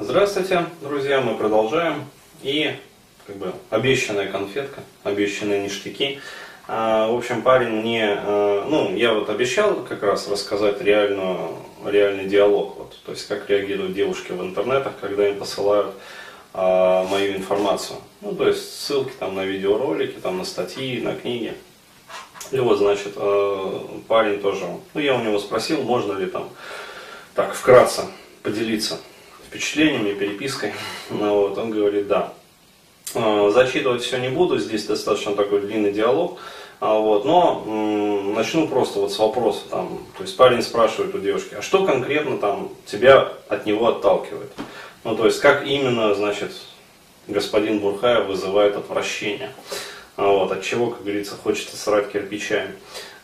Здравствуйте, друзья, мы продолжаем. И как бы обещанная конфетка, обещанные ништяки. А, в общем, парень мне, а, ну, я вот обещал как раз рассказать реальную, реальный диалог, вот, то есть как реагируют девушки в интернетах, когда им посылают а, мою информацию. Ну, то есть ссылки там на видеоролики, там на статьи, на книги. И вот, значит, парень тоже, ну, я у него спросил, можно ли там так вкратце поделиться впечатлениями, перепиской. Ну, вот, он говорит, да. А, зачитывать все не буду, здесь достаточно такой длинный диалог. А, вот, но м, начну просто вот с вопроса. Там, то есть парень спрашивает у девушки, а что конкретно там тебя от него отталкивает? Ну, то есть, как именно, значит, господин Бурхаев вызывает отвращение? А, вот, от чего, как говорится, хочется срать кирпичами.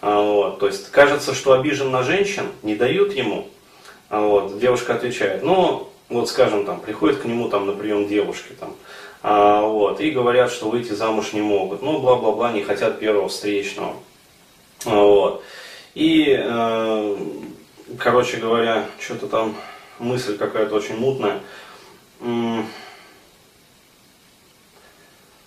Вот, то есть, кажется, что обижен на женщин, не дают ему. Вот, девушка отвечает, ну, вот скажем, там, приходит к нему там на прием девушки, там, а, вот, и говорят, что выйти замуж не могут, ну, бла-бла-бла, не хотят первого встречного, а, вот, и, э, короче говоря, что-то там, мысль какая-то очень мутная,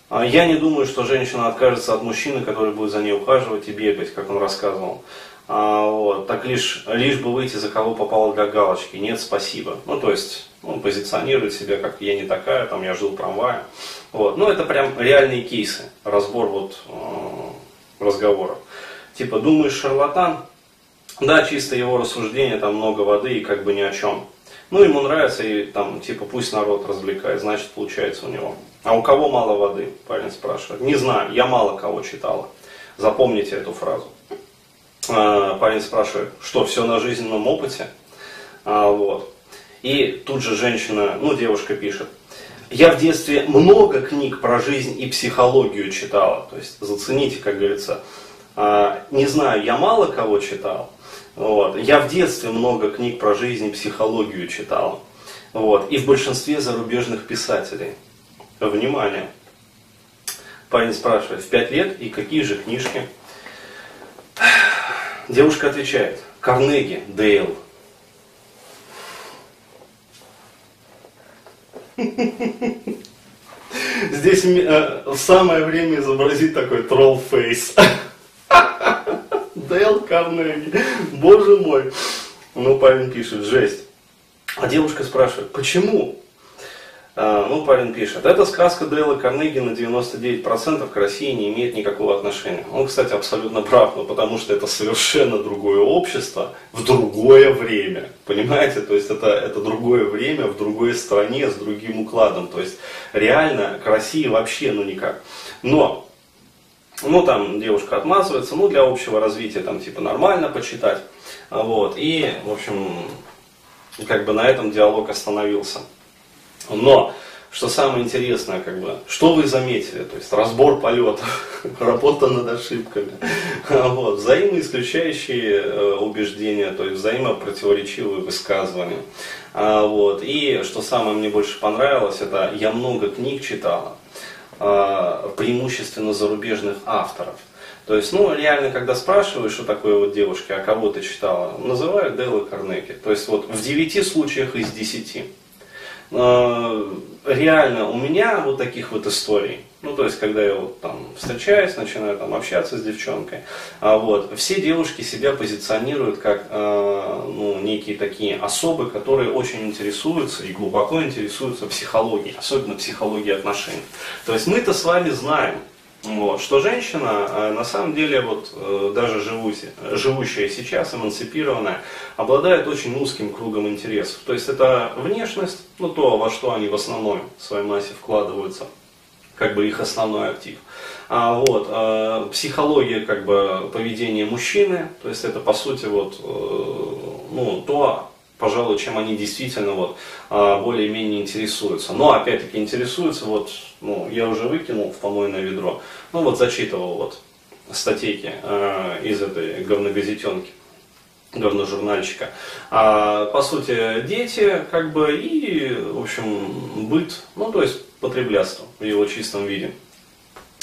а я не думаю, что женщина откажется от мужчины, который будет за ней ухаживать и бегать, как он рассказывал. А, вот, так лишь, лишь бы выйти за кого попало для галочки. Нет, спасибо. Ну, то есть, он позиционирует себя как я не такая, там я жил трамвая. Вот. Ну, это прям реальные кейсы, разбор вот э, разговоров. Типа, думаешь, шарлатан? Да, чисто его рассуждение, там много воды и как бы ни о чем. Ну, ему нравится, и там, типа, пусть народ развлекает, значит, получается у него. А у кого мало воды? Парень спрашивает. Не знаю, я мало кого читала. Запомните эту фразу. А, парень спрашивает, что все на жизненном опыте? А, вот. И тут же женщина, ну девушка пишет, я в детстве много книг про жизнь и психологию читала. То есть зацените, как говорится. А, не знаю, я мало кого читал. Вот. Я в детстве много книг про жизнь и психологию читал. Вот. И в большинстве зарубежных писателей. Внимание. Парень спрашивает, в пять лет и какие же книжки? Девушка отвечает, Карнеги, Дейл. Здесь э, самое время изобразить такой тролл фейс. Дейл Карнеги. Боже мой. Ну, парень пишет, жесть. А девушка спрашивает, почему? А, ну, парень пишет, эта сказка Дейла Карнеги на 99% к России не имеет никакого отношения. Он, кстати, абсолютно прав, но потому что это совершенно другое общество в другое время. Понимаете? То есть это, это другое время в другой стране с другим укладом. То есть реально к России вообще ну никак. Но ну, там девушка отмазывается, ну, для общего развития, там, типа, нормально почитать. Вот, и, в общем, как бы на этом диалог остановился. Но, что самое интересное, как бы, что вы заметили? То есть разбор полетов, работа над ошибками, вот, взаимоисключающие э, убеждения, то есть взаимопротиворечивые высказывания. А, вот, и что самое мне больше понравилось, это я много книг читала, преимущественно зарубежных авторов. То есть, ну, реально, когда спрашиваешь у такой вот девушки, а кого ты читала, называют Дэлла Карнеки. То есть, вот в 9 случаях из 10 реально у меня вот таких вот историй, ну то есть когда я вот там встречаюсь, начинаю там общаться с девчонкой, а вот все девушки себя позиционируют как э, ну, некие такие особы, которые очень интересуются и глубоко интересуются психологией, особенно психологией отношений. То есть мы-то с вами знаем, вот. Что женщина, э, на самом деле, вот, э, даже живущая, сейчас, эмансипированная, обладает очень узким кругом интересов. То есть это внешность, ну то, во что они в основной в своей массе вкладываются, как бы их основной актив. А, вот, а, психология, как бы, поведения мужчины, то есть это, по сути, вот, ну, то, пожалуй, чем они действительно вот, а, более-менее интересуются. Но опять-таки интересуются, вот, ну, я уже выкинул в помойное ведро, ну вот зачитывал вот статейки э, из этой говногазетенки говножурнальщика. А, по сути, дети, как бы, и, в общем, быт, ну, то есть потреблятство в его чистом виде.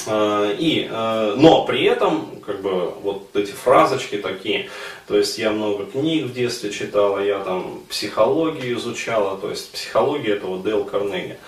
Э, и, э, но при этом, как бы, вот эти фразочки такие, то есть я много книг в детстве читала, я там психологию изучала, то есть психология это вот Дейл Карнеги.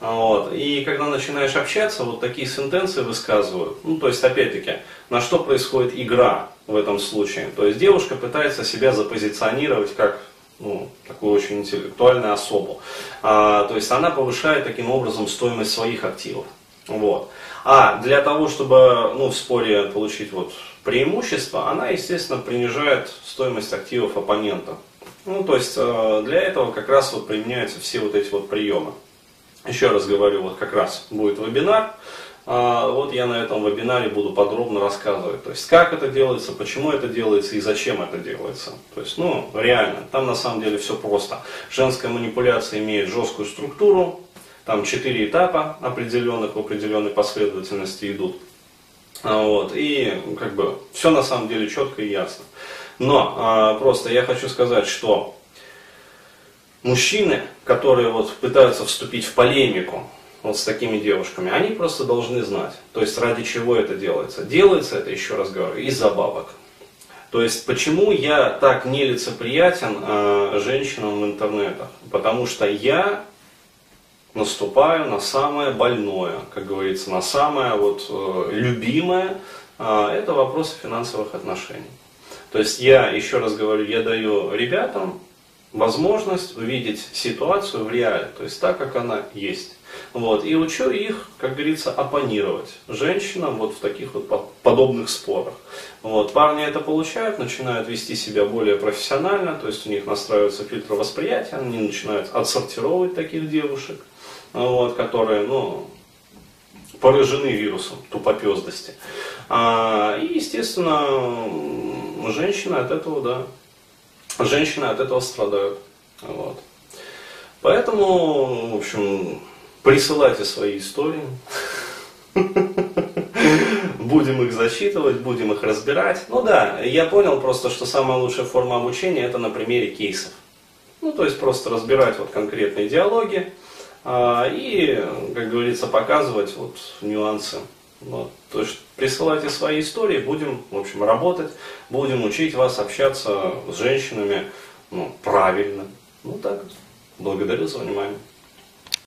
Вот. И когда начинаешь общаться, вот такие сентенции высказывают. Ну, то есть, опять-таки, на что происходит игра в этом случае? То есть, девушка пытается себя запозиционировать как ну, такую очень интеллектуальную особу. А, то есть, она повышает таким образом стоимость своих активов. Вот. А для того, чтобы ну, в споре получить вот преимущество, она, естественно, принижает стоимость активов оппонента. Ну, то есть э, для этого как раз вот применяются все вот эти вот приемы. Еще раз говорю, вот как раз будет вебинар. А, вот я на этом вебинаре буду подробно рассказывать, то есть как это делается, почему это делается и зачем это делается. То есть, ну, реально, там на самом деле все просто. Женская манипуляция имеет жесткую структуру, там четыре этапа определенных в определенной последовательности идут. А, вот, и как бы все на самом деле четко и ясно. Но а, просто я хочу сказать, что мужчины, которые вот пытаются вступить в полемику вот с такими девушками, они просто должны знать, то есть ради чего это делается. Делается это, еще раз говорю, из-за бабок. То есть почему я так нелицеприятен э, женщинам в интернетах? Потому что я наступаю на самое больное, как говорится, на самое вот э, любимое, э, это вопросы финансовых отношений. То есть я, еще раз говорю, я даю ребятам возможность увидеть ситуацию в реале, то есть так, как она есть. Вот, и учу их, как говорится, оппонировать женщинам вот в таких вот подобных спорах. Вот, парни это получают, начинают вести себя более профессионально, то есть у них настраивается фильтр восприятия, они начинают отсортировать таких девушек вот, которые ну, поражены вирусом тупопездости. А, и, естественно, женщины от этого, да, женщины от этого страдают. Вот. Поэтому, в общем, присылайте свои истории. Будем их засчитывать, будем их разбирать. Ну да, я понял просто, что самая лучшая форма обучения это на примере кейсов. Ну, то есть просто разбирать вот конкретные диалоги, и, как говорится, показывать вот нюансы. Вот. То есть присылайте свои истории, будем, в общем, работать, будем учить вас общаться с женщинами ну, правильно. Ну так, благодарю за внимание.